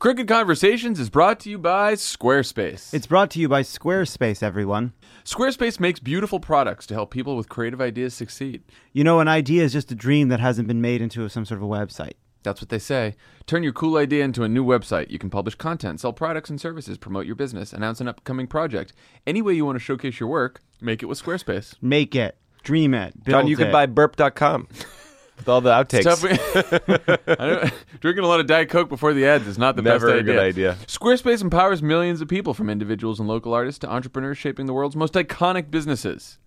Crooked Conversations is brought to you by Squarespace. It's brought to you by Squarespace, everyone. Squarespace makes beautiful products to help people with creative ideas succeed. You know, an idea is just a dream that hasn't been made into some sort of a website. That's what they say. Turn your cool idea into a new website. You can publish content, sell products and services, promote your business, announce an upcoming project. Any way you want to showcase your work, make it with Squarespace. Make it, dream it, build John, you it. can buy burp.com with all the outtakes. Tough- I drinking a lot of Diet Coke before the ads is not the Never best a idea. good idea. Squarespace empowers millions of people, from individuals and local artists to entrepreneurs shaping the world's most iconic businesses,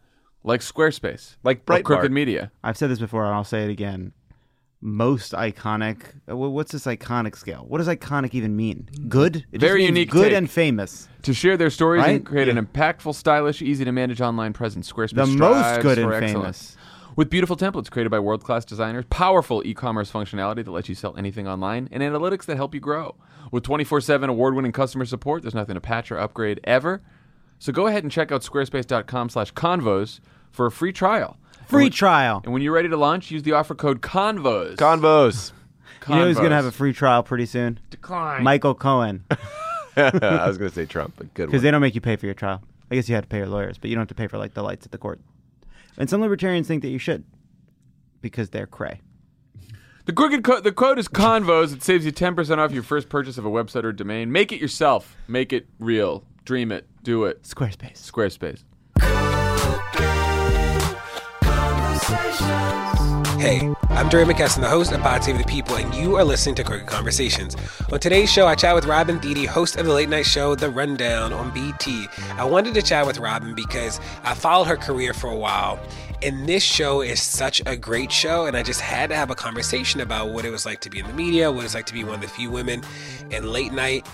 like Squarespace, Like or Breitbart. Crooked Media. I've said this before, and I'll say it again. Most iconic. uh, What's this iconic scale? What does iconic even mean? Good. It just Very means unique Good take. and famous. To share their stories and create Yeah. an impactful, stylish, easy to manage online presence, Squarespace The most good and excellence. famous. With beautiful templates created by world class designers, powerful e commerce functionality that lets you sell anything online, and analytics that help you grow. With 24 7 award winning customer support, there's nothing to patch or upgrade ever. So go ahead and check out squarespace.com slash convos for a free trial. Free And when- trial. And when you're ready to launch, use the offer code CONVOS. Convos. You know who's going to have a free trial pretty soon? decline. Michael Cohen. I was going to say Trump, but good one. Because they don't make you pay for your trial. I guess you had to pay your lawyers, but you don't have to pay for like the lights at the court. And some libertarians think that you should, because they're cray. The crooked co- the code is convos. It saves you ten percent off your first purchase of a website or domain. Make it yourself. Make it real. Dream it. Do it. Squarespace. Squarespace. Hey, I'm DeRay McKesson, the host of Pod Save the People, and you are listening to Crooked Conversations. On today's show, I chat with Robin Thede, host of the late night show The Rundown on BET. I wanted to chat with Robin because I followed her career for a while, and this show is such a great show, and I just had to have a conversation about what it was like to be in the media, what it's like to be one of the few women in late night,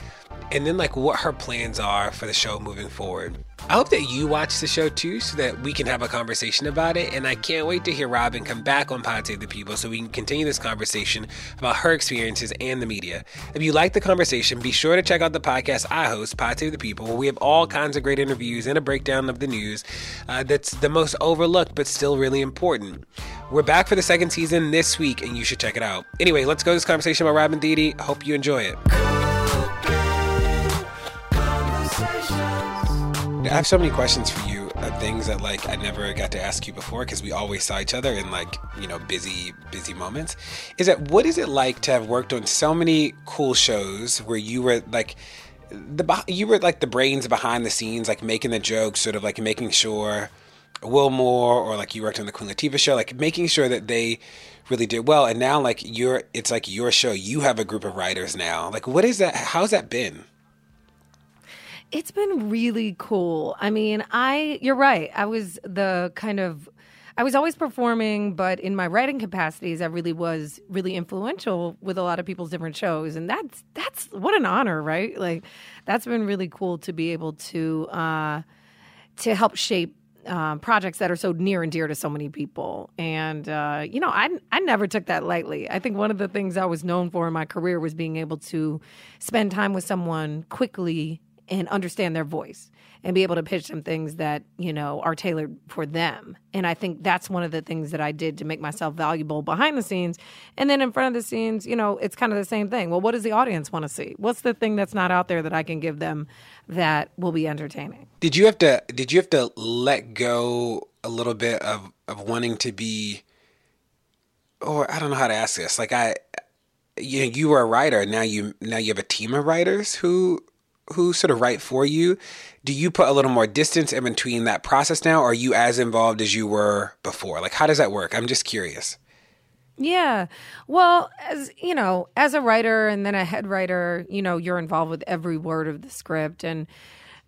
and then like what her plans are for the show moving forward. I hope that you watch the show too so that we can have a conversation about it. And I can't wait to hear Robin come back on Pod Save the People so we can continue this conversation about her experiences and the media. If you like the conversation, be sure to check out the podcast I host, Pod Save the People, where we have all kinds of great interviews and a breakdown of the news uh, that's the most overlooked but still really important. We're back for the second season this week, and you should check it out. Anyway, let's go to this conversation about Robin Thede. Hope you enjoy it. I have so many questions for you of things that like I never got to ask you before because we always saw each other in like you know busy busy moments. Is that what is it like to have worked on so many cool shows where you were like the you were like the brains behind the scenes, like making the jokes, sort of like making sure Wilmore or like you worked on the Queen Latifah show, like making sure that they really did well. And now like you're it's like your show. You have a group of writers now. Like what is that? How's that been? It's been really cool. I mean, I you're right. I was the kind of I was always performing, but in my writing capacities, I really was really influential with a lot of people's different shows, and that's that's what an honor, right? Like that's been really cool to be able to uh, to help shape um, projects that are so near and dear to so many people. And uh, you know, I I never took that lightly. I think one of the things I was known for in my career was being able to spend time with someone quickly and understand their voice and be able to pitch them things that you know are tailored for them. And i think that's one of the things that i did to make myself valuable behind the scenes. And then in front of the scenes you know it's kind of the same thing. Well what does the audience want to see? What's the thing that's not out there that i can give them that will be entertaining? Did you have to did you have to let go a little bit of of wanting to be or I don't know how to ask this. Like I you know, you were a writer, now you now you have a team of writers who who sort of write for you. Do you put a little more distance in between that process now are you as involved as you were before? Like how does that work? I'm just curious. Yeah. Well, as you know, as a writer and then a head writer, you know, you're involved with every word of the script. And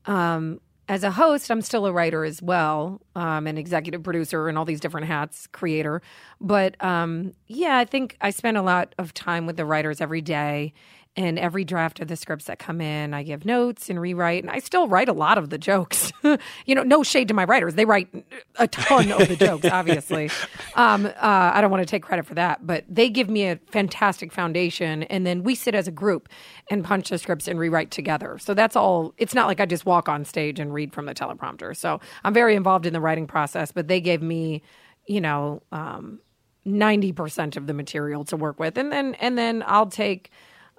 um, as a host, I'm still a writer as well. um, an executive producer and all these different hats, creator. But um, yeah, I think I spend a lot of time with the writers every day. And every draft of the scripts that come in, I give notes and rewrite. And I still write a lot of the jokes. you know, no shade to my writers; they write a ton of the jokes. Obviously, um, uh, I don't want to take credit for that, but they give me a fantastic foundation. And then we sit as a group and punch the scripts and rewrite together. So that's all. It's not like I just walk on stage and read from the teleprompter. So I'm very involved in the writing process. But they gave me, you know. Um, 90% of the material to work with and then and then I'll take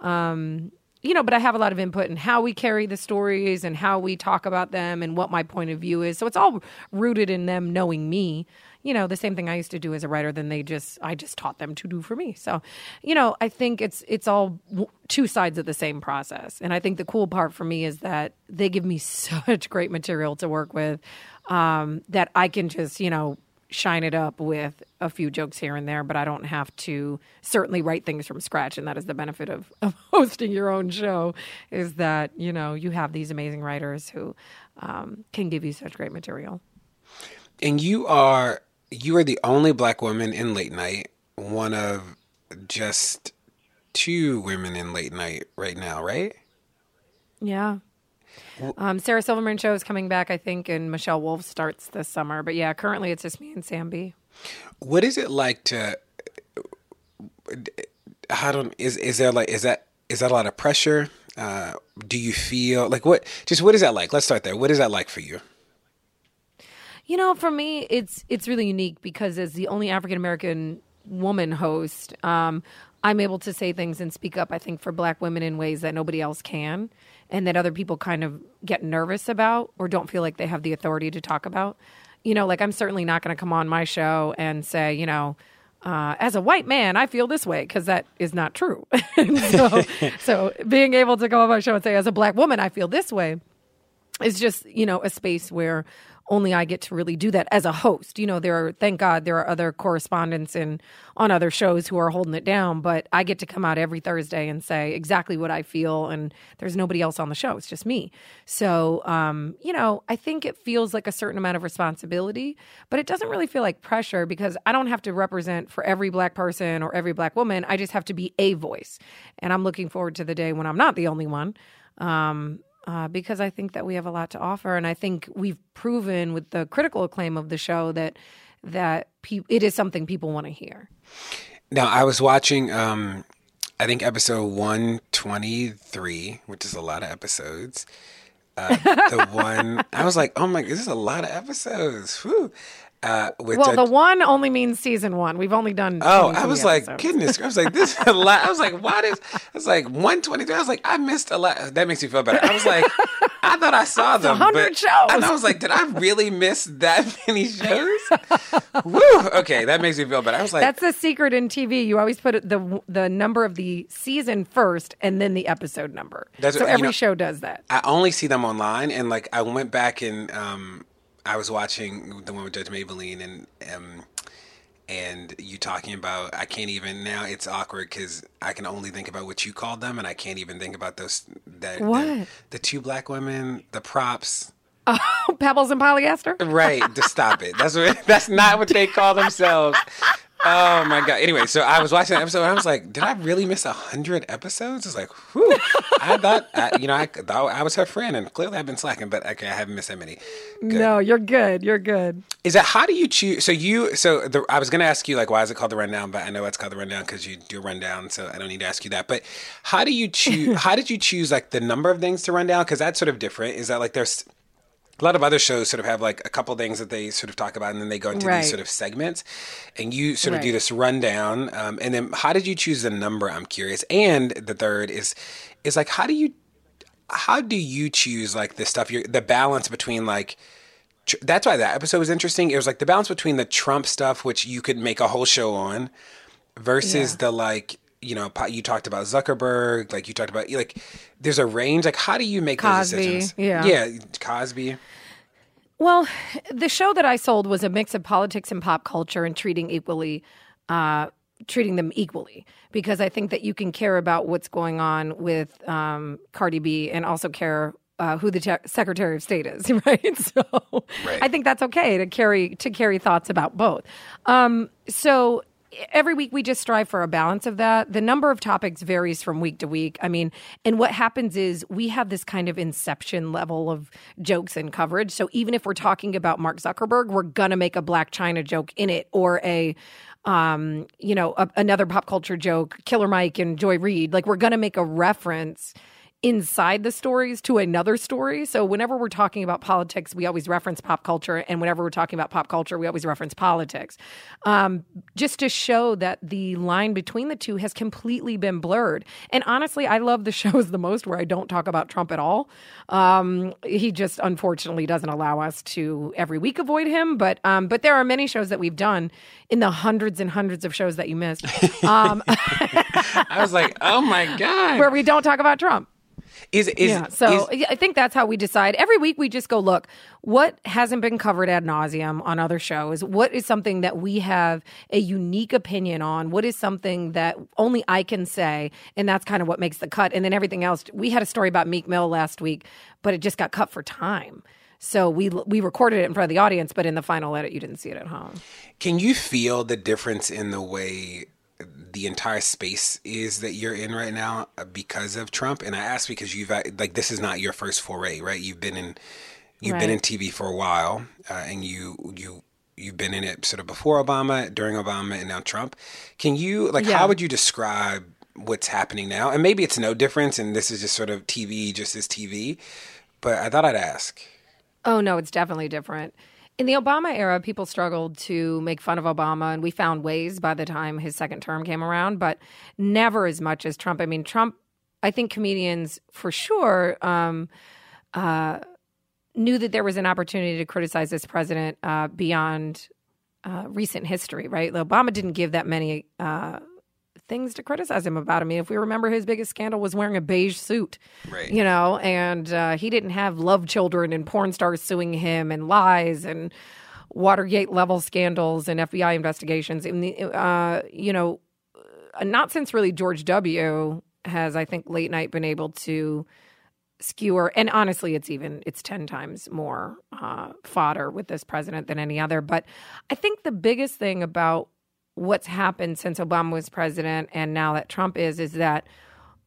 um, you know, but I have a lot of input in how we carry the stories and how we talk about them and what my point of view is. So it's all rooted in them knowing me. You know, the same thing I used to do as a writer. Then they just, I just taught them to do for me. So, you know, I think it's it's all two sides of the same process. And I think the cool part for me is that they give me such great material to work with um, that I can just, you know, shine it up with a few jokes here and there, but I don't have to certainly write things from scratch. And that is the benefit of, of hosting your own show is that, you know, you have these amazing writers who um, can give you such great material. And you are you are the only black woman in late night, one of just two women in late night right now, right? Yeah. Um, Sarah Silverman show is coming back, I think, and Michelle Wolf starts this summer. But yeah, currently it's just me and Sam Bee. What is it like to? How don't is is there like is that is that a lot of pressure? Uh, do you feel like what? Just what is that like? Let's start there. What is that like for you? You know, for me, it's it's really unique because as the only African American woman host, um, I'm able to say things and speak up. I think for Black women in ways that nobody else can, and that other people kind of get nervous about or don't feel like they have the authority to talk about. You know, like I'm certainly not going to come on my show and say, you know, uh, as a white man, I feel this way because that is not true. so, so being able to go on my show and say, as a black woman, I feel this way is just you know a space where only I get to really do that as a host. You know, there are thank God there are other correspondents and on other shows who are holding it down, but I get to come out every Thursday and say exactly what I feel and there's nobody else on the show. It's just me. So, um, you know, I think it feels like a certain amount of responsibility, but it doesn't really feel like pressure because I don't have to represent for every black person or every black woman. I just have to be a voice. And I'm looking forward to the day when I'm not the only one. Um, uh, because I think that we have a lot to offer, and I think we've proven with the critical acclaim of the show that that pe- it is something people want to hear. Now, I was watching, um, I think episode 123, which is a lot of episodes. Uh, the one, I was like, oh my, this is a lot of episodes. Whew. Uh, Well, Judge- the one only means season one. We've only done. Oh, I was like, episodes. goodness. I was like, this is a lot. I was like, why does, I was like, 123. I was like, I missed a lot. That makes me feel better. I was like, I thought I saw them. 100 but, shows. And I was like, did I really miss that many shows? Woo. Okay, that makes me feel better. I was like, That's the secret in TV. You always put the the number of the season first, and then the episode number. That's- so you every know- show does that. I only see them online, and like I went back and um, I was watching the one with Judge Maybelline and um, and you talking about I can't even now. It's awkward because I can only think about what you called them, and I can't even think about those that the- What? the, two black women, the props. Pebbles and polyester. Right, to stop it. That's what. That's not what they call themselves. Oh my god. Anyway, so I was watching that episode. And I was like, did I really miss a hundred episodes? It's like, whew. I thought, I, you know, I thought I was her friend, and clearly I've been slacking. But okay, I haven't missed that many. Good. No, you're good. You're good. Is that how do you choose? So you, so the, I was going to ask you like, why is it called the rundown? But I know it's called the rundown because you do a rundown, so I don't need to ask you that. But how do you choose? how did you choose like the number of things to run down? Because that's sort of different. Is that like there's a lot of other shows sort of have like a couple things that they sort of talk about, and then they go into Right. these sort of segments, and you sort of do this rundown. Um, and then how did you choose the number? I'm curious. And the third is is like how do you how do you choose like the stuff you're the balance between like tr- that's why that episode was interesting it was like the balance between the trump stuff which you could make a whole show on versus Yeah. the like you know you talked about zuckerberg like you talked about like there's a range like how do you make those decisions yeah. yeah cosby Well, the show that I sold was a mix of politics and pop culture and treating equally, uh, treating them equally because I think that you can care about what's going on with um, Cardi B and also care uh, who the te- Secretary of State is, right? So I think that's okay to carry to carry thoughts about both. Um, so every week we just strive for a balance of that. The number of topics varies from week to week. I mean, and what happens is we have this kind of inception level of jokes and coverage. So even if we're talking about Mark Zuckerberg, we're gonna make a Blac Chyna joke in it or a um, you know, a, another pop culture joke, Killer Mike and Joy Reid. Like we're gonna make a reference inside the stories to another story. So whenever we're talking about politics, we always reference pop culture, and whenever we're talking about pop culture, we always reference politics, um, just to show that the line between the two has completely been blurred. And honestly, I love the shows the most where I don't talk about Trump at all. Um, he just unfortunately doesn't allow us to every week avoid him, but um, but there are many shows that we've done in the hundreds and hundreds of shows that you missed. Um, I was like, oh my god. where we don't talk about Trump. Is is yeah, so is- I think that's how we decide. Every week we just go look what hasn't been covered ad nauseum on other shows. What is something that we have a unique opinion on? What is something that only I can say, and that's kind of what makes the cut. And then everything else. We had a story about Meek Mill last week, but it just got cut for time. So we we recorded it in front of the audience, but in the final edit, you didn't see it at home. Can you feel the difference in the way the entire space is that you're in right now uh, because of Trump? And I ask because you've uh, like this is not your first foray, right? You've been in you've been in TV for a while, uh, and you you you've been in it sort of before Obama, during Obama, and now Trump. Can you like Yeah. how would you describe what's happening now? And maybe it's no difference, and this is just sort of TV, just as TV. But I thought I'd ask. Oh no, it's definitely different. In the Obama era, people struggled to make fun of Obama, and we found ways by the time his second term came around, but never as much as Trump. I mean, Trump, I think comedians for sure um, uh, knew that there was an opportunity to criticize this president uh, beyond uh, recent history, right? Obama didn't give that many uh, things to criticize him about. I mean, if we remember, his biggest scandal was wearing a beige suit, Right. you know, and uh, he didn't have love children and porn stars suing him and lies and Watergate level scandals and FBI investigations. And the, uh, you know, uh, not since really George W. has I think late night been able to skewer and honestly it's even it's 10 times more uh, fodder with this president than any other but i think the biggest thing about what's happened since obama was president and now that trump is is that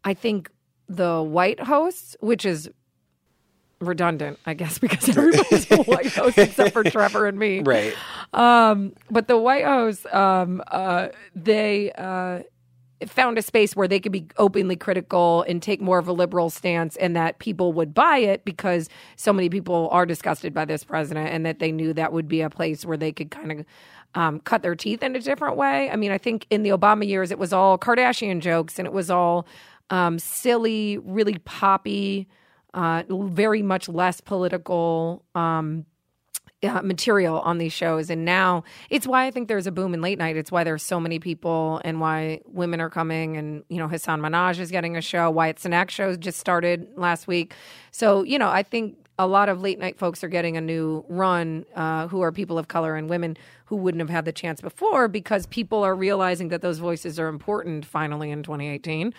i think the white hosts which is redundant i guess because everybody's a white host except for trevor and me Right. um, but the White House, um, uh, they uh, found a space where they could be openly critical and take more of a liberal stance, and that people would buy it because so many people are disgusted by this president, and that they knew that would be a place where they could kind of. Um, cut their teeth in a different way. I mean, I think in the Obama years, it was all Kardashian jokes and it was all um, silly, really poppy, uh, very much less political. Um, uh, material on these shows. And now it's why i think there's a boom in late night. It's why there's so many people and why women are coming and you know hasan minhaj is getting a show. Wyatt Cenac show just started last week. So you know i think a lot of late night folks are getting a new run uh, who are people of color and women who wouldn't have had the chance before because people are realizing that those voices are important finally in 2018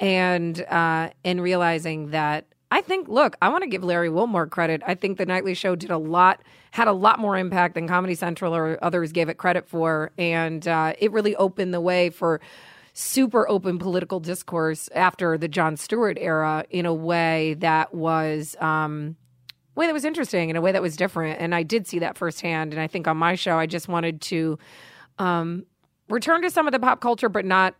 and uh, and realizing that I think, look, I want to give Larry Wilmore credit. I think the Nightly Show did a lot, had a lot more impact than Comedy Central or others gave it credit for. And uh, it really opened the way for super open political discourse after the Jon Stewart era in a way that was. Um, way that was interesting in a way that was different and i did see that firsthand and i think on my show i just wanted to um, return to some of the pop culture but not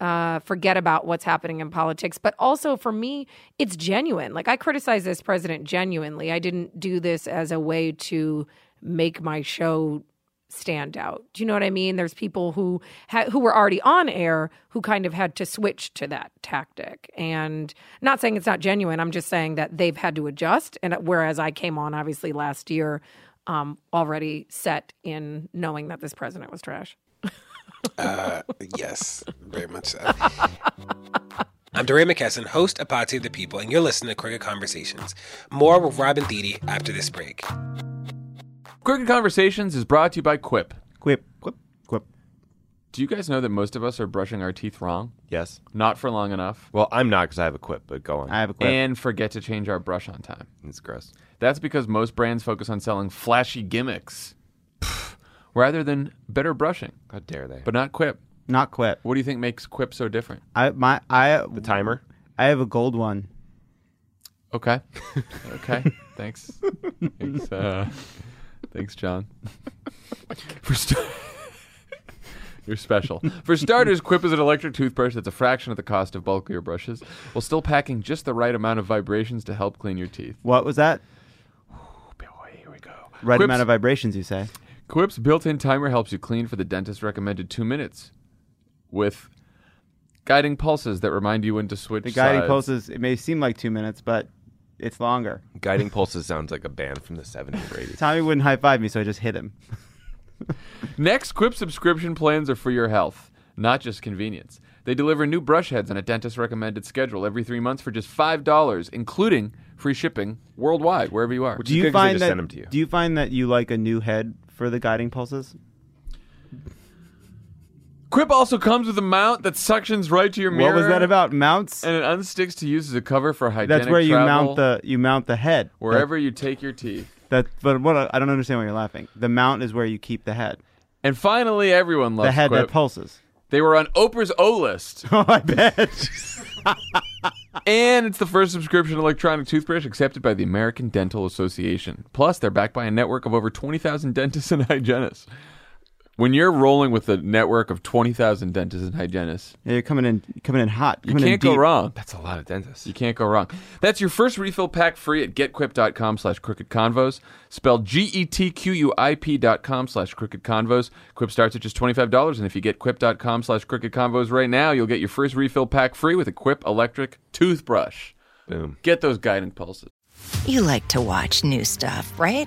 uh, forget about what's happening in politics. But also for me, it's genuine. Like I criticize this president genuinely. I didn't do this as a way to make my show stand out. Do you know what I mean? There's people who ha- who were already on air who kind of had to switch to that tactic. And not saying it's not genuine. I'm just saying that they've had to adjust. And whereas I came on obviously last year, um, already set in knowing that this president was trash. Uh, yes, very much so. I'm DeRay McKesson, host of Pod Save the People, and you're listening to Crooked Conversations. More with Robin Thede after this break. Crooked Conversations is brought to you by Quip. Quip, quip, quip. Do you guys know that most of us are brushing our teeth wrong? Yes. Not for long enough. Well, I'm not because I have a quip, but go on. I have a quip. And forget to change our brush on time. it's gross. That's because most brands focus on selling flashy gimmicks pff, rather than better brushing. How dare they? But not Quip. Not quip. What do you think makes Quip so different? I my I the timer. I have a gold one. Okay. Okay. thanks. Thanks. Uh, thanks, John. For st- You're special. For starters, Quip is an electric toothbrush that's a fraction of the cost of bulkier brushes, while still packing just the right amount of vibrations to help clean your teeth. What was that? Boy, here we go. Right Quip's- amount of vibrations, you say? Quip's built-in timer helps you clean for the dentist recommended two minutes, with guiding pulses that remind you when to switch. The guiding sides. pulses. It may seem like two minutes, but it's longer. Guiding Pulses sounds like a band from the 70s or 80s. Tommy wouldn't high five me, so I just hit him. Next, Quip subscription plans are for your health, not just convenience. They deliver new brush heads on a dentist recommended schedule every three months for just five dollars, including free shipping worldwide, wherever you are. Which Do is you good 'cause they find just that? send 'em to you. Do you find that you like a new head for the guiding pulses? Quip also comes with a mount that suctions right to your mirror. What was that about? Mounts. And it unsticks to use as a cover for hygienic That's where you travel, mount the you mount the head. wherever you take your teeth. That, that but what I don't understand why you're laughing. The mount is where you keep the head. And finally, everyone loves the head Quip. that pulses. They were on Oprah's O list. Oh, I bet. And it's the first subscription electronic toothbrush accepted by the American Dental Association. Plus, they're backed by a network of over 20,000 dentists and hygienists. When you're rolling with a network of 20,000 dentists and hygienists, Yeah, you're coming in coming in hot. you Coming in can't go wrong. That's a lot of dentists. You can't go wrong. That's your first refill pack free at getquip.com slash crooked convos. Spelled G-E-T-Q-U-I-P dot com slash crooked convos. Quip starts at just $25, and if you get quip.com slash crooked convos right now, you'll get your first refill pack free with a Quip electric toothbrush. Boom. Get those guiding pulses. You like to watch new stuff, right?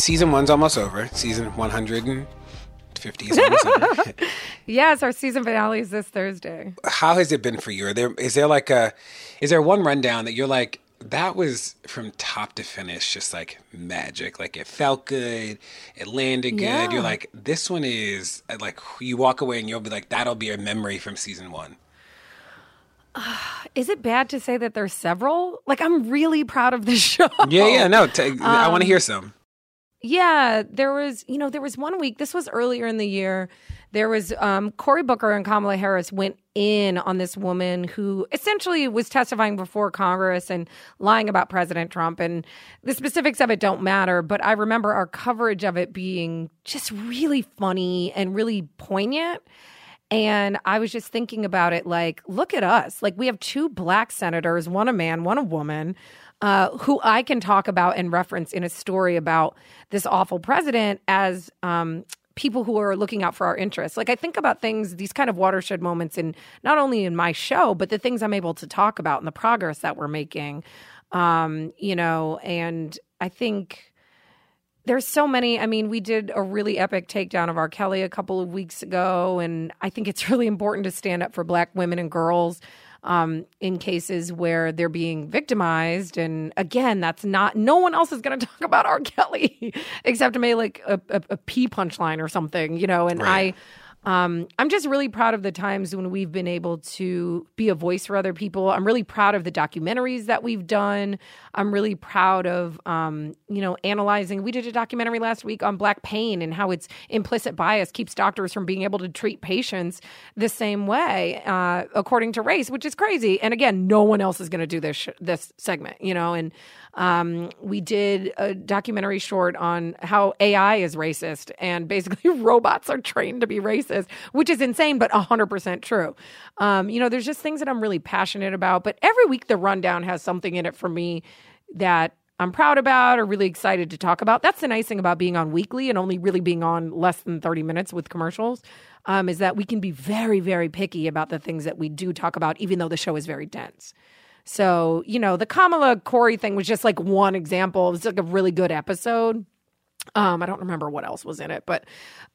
Season one's almost over. Season 150 is almost over. Yes, our season finale is this Thursday. How has it been for you? Are there is there like a is there one rundown that you're like that was from top to finish just like magic like it felt good it landed good Yeah. you're like this one is uh, like you walk away and you'll be like that'll be a memory from season one Is it bad to say that there's several? Like, I'm really proud of this show. yeah yeah no t- i Um, want to hear some Yeah, there was, you know, there was one week, this was earlier in the year. There was um, Cory Booker and Kamala Harris went in on this woman who essentially was testifying before Congress and lying about President Trump. And the specifics of it don't matter, but I remember our coverage of it being just really funny and really poignant. And I was just thinking about it like, look at us. Like, we have two black senators, one a man, one a woman, uh, who I can talk about and reference in a story about this awful president as um, people who are looking out for our interests. Like, I think about things, these kind of watershed moments, in not only in my show, but the things I'm able to talk about and the progress that we're making. Um, you know, and I think there's so many. I mean, we did a really epic takedown of R. Kelly a couple of weeks ago, and I think it's really important to stand up for Black women and girls um, in cases where they're being victimized. And again, that's not. No one else is going to talk about R. Kelly except maybe like a, a, a P punchline or something, you know. And Right. I. Um, I'm just really proud of the times when we've been able to be a voice for other people. I'm really proud of the documentaries that we've done. I'm really proud of, um, you know, analyzing. We did a documentary last week on black pain and how its implicit bias keeps doctors from being able to treat patients the same way uh, according to race, which is crazy. And again, no one else is going to do this sh- this segment, you know. And um, we did a documentary short on how AI is racist and basically robots are trained to be racist, which is insane, but 100% true. Um, you know, there's just things that I'm really passionate about. But every week, the rundown has something in it for me that I'm proud about or really excited to talk about. That's the nice thing about being on weekly and only really being on less than 30 minutes with commercials. Um, is that we can be very, very picky about the things that we do talk about, even though the show is very dense. So, you know, the Kamala Corey thing was just like one example. It was like a really good episode. Um, I don't remember what else was in it, but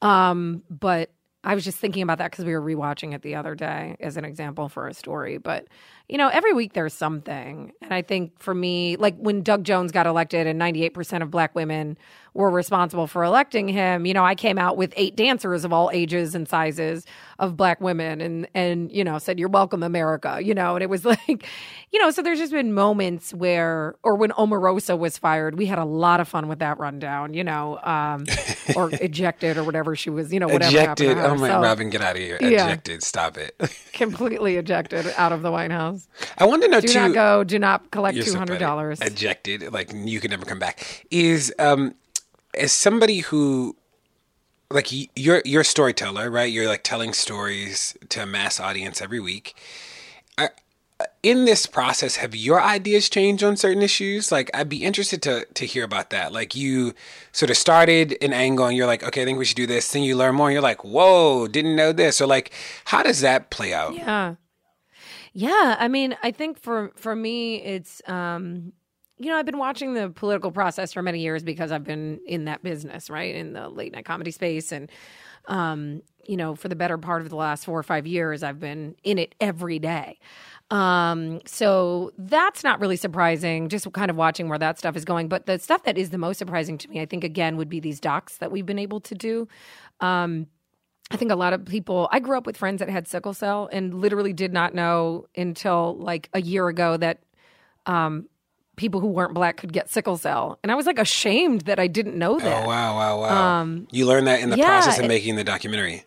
um, but I was just thinking about that because we were rewatching it the other day as an example for a story. But you know, every week there's something, and I think for me, like when Doug Jones got elected, and 98% of Black women were responsible for electing him. You know, I came out with eight dancers of all ages and sizes of Black women, and and you know said, "You're welcome, America." You know, and it was like, you know, so there's just been moments where, or when Omarosa was fired, we had a lot of fun with that rundown. You know, um, or ejected or whatever she was. You know, whatever happened Ejected. Oh my, So, Robin, get out of here. Yeah. Ejected. Stop it. completely ejected out of the White House. I want to know Do too. not go. Do not collect two so hundred dollars. Ejected, like you can never come back. Is um, as somebody who, like you're you're a storyteller, right? You're like telling stories to a mass audience every week. Are, in this process, have your ideas changed on certain issues? Like, I'd be interested to to hear about that. Like, you sort of started an angle, and you're like, okay, I think we should do this. Then you learn more, and you're like, whoa, didn't know this. Or like, how does that play out? Yeah. Yeah, I mean, I think for for me it's um you know, I've been watching the political process for many years because I've been in that business, right? In the late night comedy space and um you know, for the better part of the last 4 or 5 years I've been in it every day. Um so that's not really surprising just kind of watching where that stuff is going, but the stuff that is the most surprising to me I think again would be these docs that we've been able to do. Um I think a lot of people, I grew up with friends that had sickle cell and literally did not know until like a year ago that um, people who weren't black could get sickle cell. And I was like ashamed that I didn't know oh, that. Oh wow, wow, wow! Um, you learned that in the yeah, process of it- making the documentary.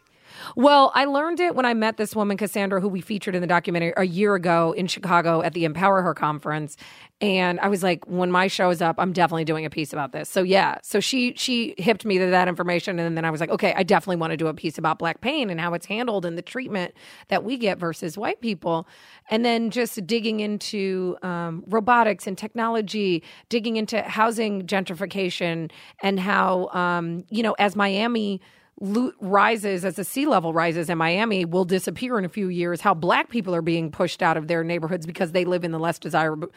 Well, I learned it when I met this woman, Cassandra, who we featured in the documentary a year ago in Chicago at the Empower Her conference. And I was like, when my show is up, I'm definitely doing a piece about this. So yeah, so she she hipped me to that information, and then I was like, okay, I definitely want to do a piece about black pain and how it's handled and the treatment that we get versus white people. And then just digging into um, robotics and technology, digging into housing gentrification and how um, you know as Miami lo- rises as the sea level rises in Miami will disappear in a few years. How black people are being pushed out of their neighborhoods because they live in the less desirable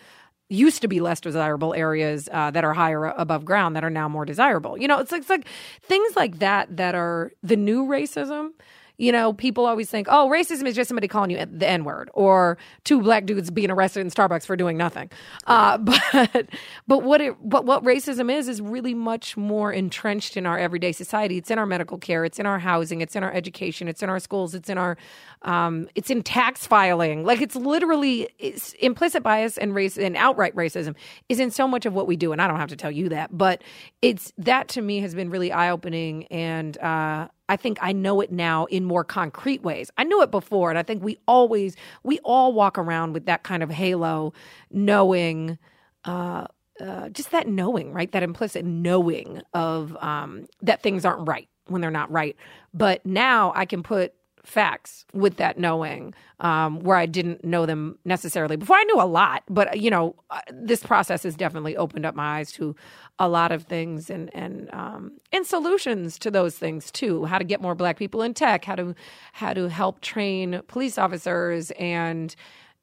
used to be less desirable areas uh, that are higher above ground that are now more desirable. You know, it's it's like things like that that are the new racism. You know, people always think, oh, racism is just somebody calling you the N word or two black dudes being arrested in Starbucks for doing nothing. Uh, but but what it what what racism is is really much more entrenched in our everyday society. It's in our medical care, it's in our housing, it's in our education, it's in our schools, it's in our um, it's in tax filing. Like it's literally it's implicit bias and race and outright racism is in so much of what we do. And I don't have to tell you that, but it's that to me has been really eye opening and. Uh, I think I know it now in more concrete ways. I knew it before, and I think we always, we all walk around with that kind of halo, knowing, uh, uh, just that knowing, right? That implicit knowing of um, that things aren't right when they're not right. But now I can put facts with that knowing um, where I didn't know them necessarily before. I knew a lot, but you know, uh, this process has definitely opened up my eyes to a lot of things and and um, and solutions to those things too. How to get more Black people in tech, how to how to help train police officers and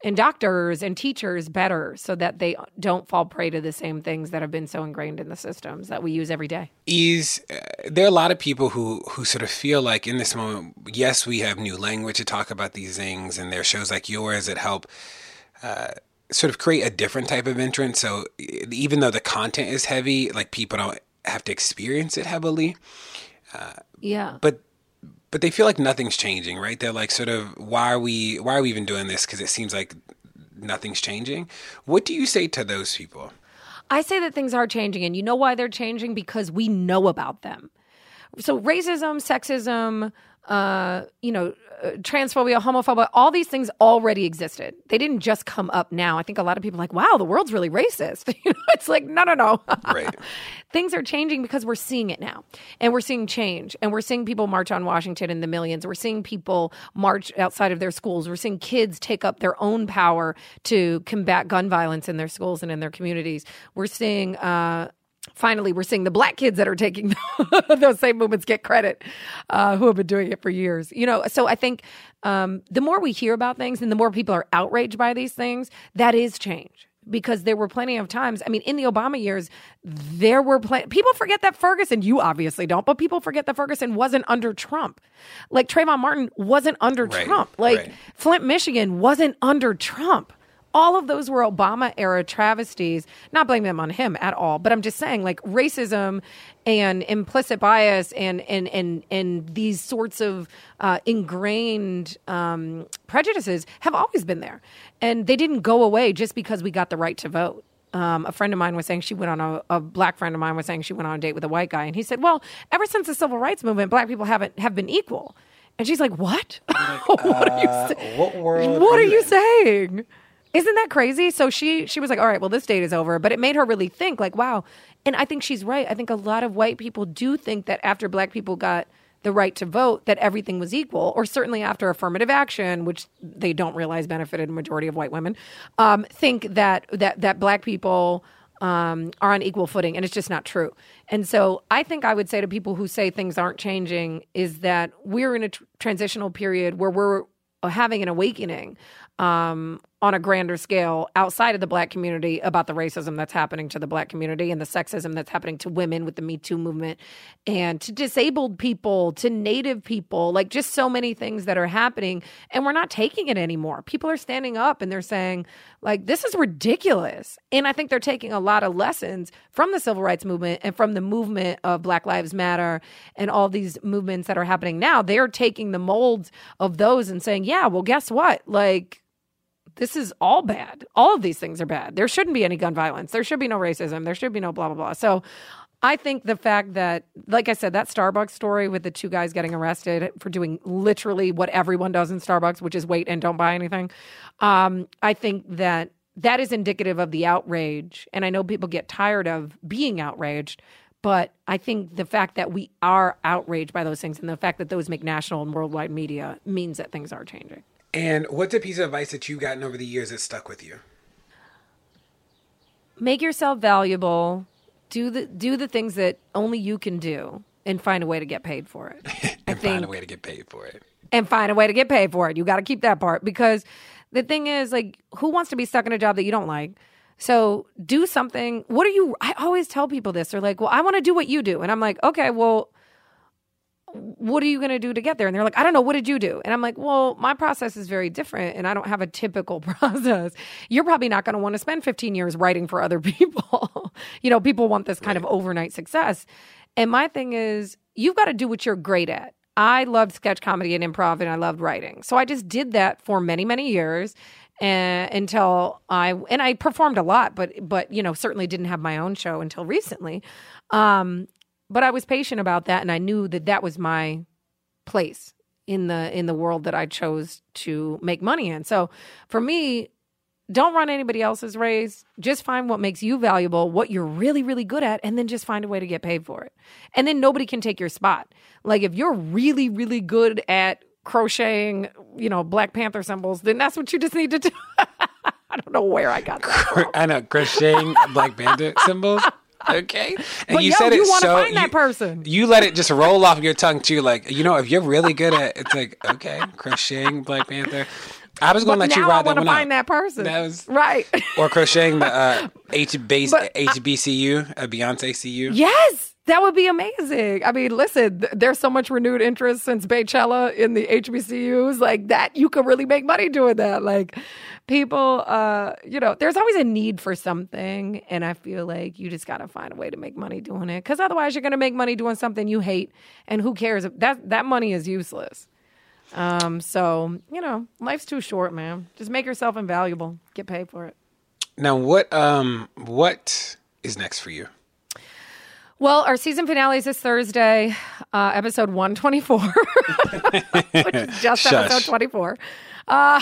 and doctors and teachers better so that they don't fall prey to the same things that have been so ingrained in the systems that we use every day. Is uh, there are a lot of people who who sort of feel like in this moment, yes, we have new language to talk about these things, and there are shows like yours that help. Uh, sort of create a different type of entrance so even though the content is heavy like people don't have to experience it heavily Yeah. but but they feel like nothing's changing right they're like sort of why are we why are we even doing this because it seems like nothing's changing what do you say to those people I say that things are changing, and you know why they're changing? Because we know about them. So, racism, sexism, uh, you know, uh, transphobia, homophobia, all these things already existed. They didn't just come up now. I think a lot of people are like, wow, the world's really racist. you know, it's like, no, no, no. Right. things are changing because we're seeing it now. And we're seeing change. And we're seeing people march on Washington in the millions. We're seeing people march outside of their schools. We're seeing kids take up their own power to combat gun violence in their schools and in their communities. We're seeing, uh, finally we're seeing the black kids that are taking those same movements get credit uh, who have been doing it for years. You know so i think um, the more we hear about things and the more people are outraged by these things that is change. Because there were plenty of times i mean in the obama years there were plenty people forget that ferguson you obviously don't but people forget that ferguson wasn't under trump. Like trayvon martin wasn't under Right, trump. Like right. flint michigan wasn't under trump all of those were Obama era travesties. Not blaming them on him at all, but I'm just saying like racism and implicit bias and and and and these sorts of uh, ingrained um, prejudices have always been there, and they didn't go away just because we got the right to vote. Um, a friend of mine was saying she went on a, a black friend of mine was saying she went on a date with a white guy, and he said, "Well, ever since the civil rights movement, black people haven't have been equal." And she's like, "What? what are you what What are are you you saying?" Isn't that crazy? So she she was like, "All right, well, this date is over," but it made her really think, like, "Wow." And I think she's right. I think a lot of white people do think that after black people got the right to vote, that everything was equal, or certainly after affirmative action, which they don't realize benefited a majority of white women, um, think that that that black people um, are on equal footing, and it's just not true. And so I think I would say to people who say things aren't changing is that we're in a tr- transitional period where we're having an awakening um, on a grander scale outside of the black community about the racism that's happening to the black community and the sexism that's happening to women with the Me Too movement and to disabled people, to native people, like just so many things that are happening. And we're not taking it anymore. People are standing up and they're saying, like, this is ridiculous. And I think they're taking a lot of lessons from the civil rights movement and from the movement of Black Lives Matter and all these movements that are happening now. They're taking the molds of those and saying, yeah, well, guess what? Like, this is all bad. All of these things are bad. There shouldn't be any gun violence. There should be no racism. There should be no blah, blah, blah. So I think the fact that, like I said, that Starbucks story with the two guys getting arrested for doing literally what everyone does in Starbucks, which is wait and don't buy anything. Um, I think that that is indicative of the outrage. And I know people get tired of being outraged. But I think the fact that we are outraged by those things and the fact that those make national and worldwide media means that things are changing. And what's a piece of advice that you've gotten over the years that stuck with you? make yourself valuable. Do the do the things that only you can do and find a way to get paid for it. I And think find a way to get paid for it. and find a way to get paid for it. You got to keep that part because the thing is like who wants to be stuck in a job that you don't like? So do something. What are you i always tell people this. They're like well i want to do what you do. And i'm like okay well what are you going to do to get there? And they're like, I don't know. What did you do? And I'm like, well, my process is very different and I don't have a typical process. You're probably not going to want to spend 15 years writing for other people. you know, people want this kind of overnight success. And my thing is, you've got to do what you're great at. I loved sketch comedy and improv and I loved writing. So I just did that for many, many years. And until I and I performed a lot, but but you know certainly didn't have my own show until recently. Um, but I was patient about that, and I knew that that was my place in the in the world that I chose to make money in. So for me, don't run anybody else's race. Just find what makes you valuable, what you're really really good at, and then just find a way to get paid for it. And then nobody can take your spot. Like if you're really really good at crocheting, you know, Black Panther symbols, then that's what you just need to do. I don't know where I got that. From. I know crocheting Black Panther symbols. Okay, and But yo, you it wanna so find that you- person. You let it just roll off your tongue too. Like you know, if you're really good at, it's like okay, crocheting Black Panther. I was going to let you now I ride that want to one find out. that person. That was- right. Or crocheting the uh, H base HBCU, a Beyonce CU. Yes, that would be amazing. I mean, listen, th- there's so much renewed interest since Beychella in the HBCUs, like that. You could really make money doing that. Like, people, uh, you know, there's always a need for something, and I feel like you just got to find a way to make money doing it, because otherwise, you're to make money doing something you hate, and who cares? That that money is useless. Um, so you know, life's too short, man. Just make yourself invaluable. Get paid for it. Now, what um what is next for you? Well, our season finale is this Thursday. uh, episode 124, which is just Shush. episode 24. Uh,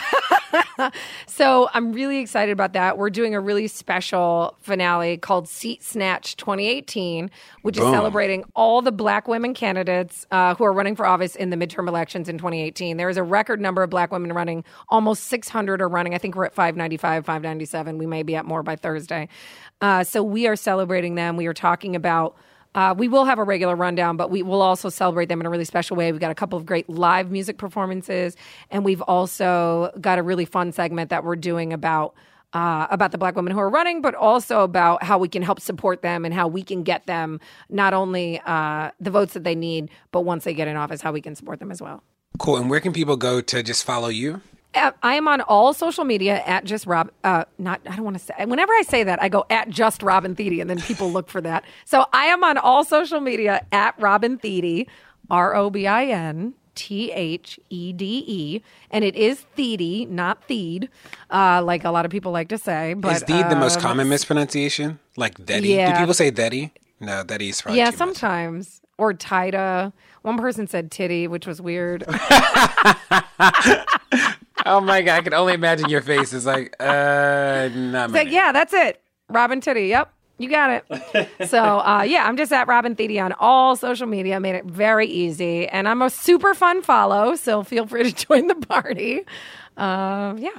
so I'm really excited about that. We're doing a really special finale called Seat Snatch 2018, which is celebrating all the black women candidates uh, who are running for office in the midterm elections in 2018. There is a record number of black women running. Almost 600 are running. I think we're at 595, 597. We may be at more by Thursday. Uh, so we are celebrating them. We are talking about uh, we will have a regular rundown, but we will also celebrate them in a really special way. We've got a couple of great live music performances, and we've also got a really fun segment that we're doing about uh, about the black women who are running, but also about how we can help support them and how we can get them not only uh, the votes that they need, but once they get in office, how we can support them as well. Cool. And where can people go to just follow you? I am on all social media at just Rob. Uh, not I don't want to say. Whenever I say that, I go at just Robin Thede, and then people look for that. So I am on all social media at Robin Thede, R O B I N T H E D E, and it is Thede, not Thede, uh, like a lot of people like to say. But Is Deed the most um, common mispronunciation? Like Detty? Yeah. Do people say Detty? No, Detty's probably Yeah, too much. sometimes or Tida. One person said titty, which was weird. Oh my god, I can only imagine your face. It's like, uh, not It's like, yeah, that's it. Robin Titty. Yep. You got it. so, uh, yeah, I'm just at Robin Thede on all social media. Made it very easy. And I'm a super fun follow. So feel free to join the party. Uh, yeah.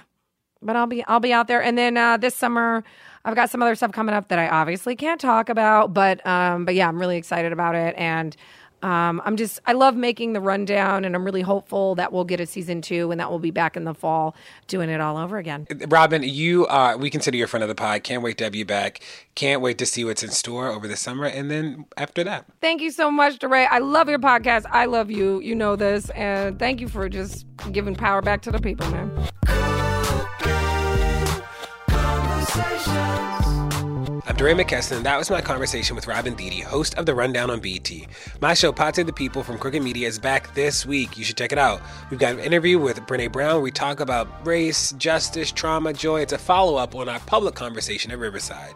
But I'll be I'll be out there. And then uh, this summer, I've got some other stuff coming up that I obviously can't talk about. But um, but yeah, I'm really excited about it. And um, I'm just I love making the rundown, and I'm really hopeful that we'll get a season two, and that we'll be back in the fall doing it all over again. Robin, you are, we consider you a friend of the pod. Can't wait to have you back. Can't wait to see what's in store over the summer. And then after that, Thank you so much, DeRay. I love your podcast. I love you. You know this. And thank you for just giving power back to the people, man. I'm DeRay McKesson, and that was my conversation with Robin Thede, host of The Rundown on BET. My show, Pod Save the People from Crooked Media, is back this week. You should check it out. We've got an interview with Brene Brown we talk about race, justice, trauma, joy. It's a follow up on our public conversation at Riverside.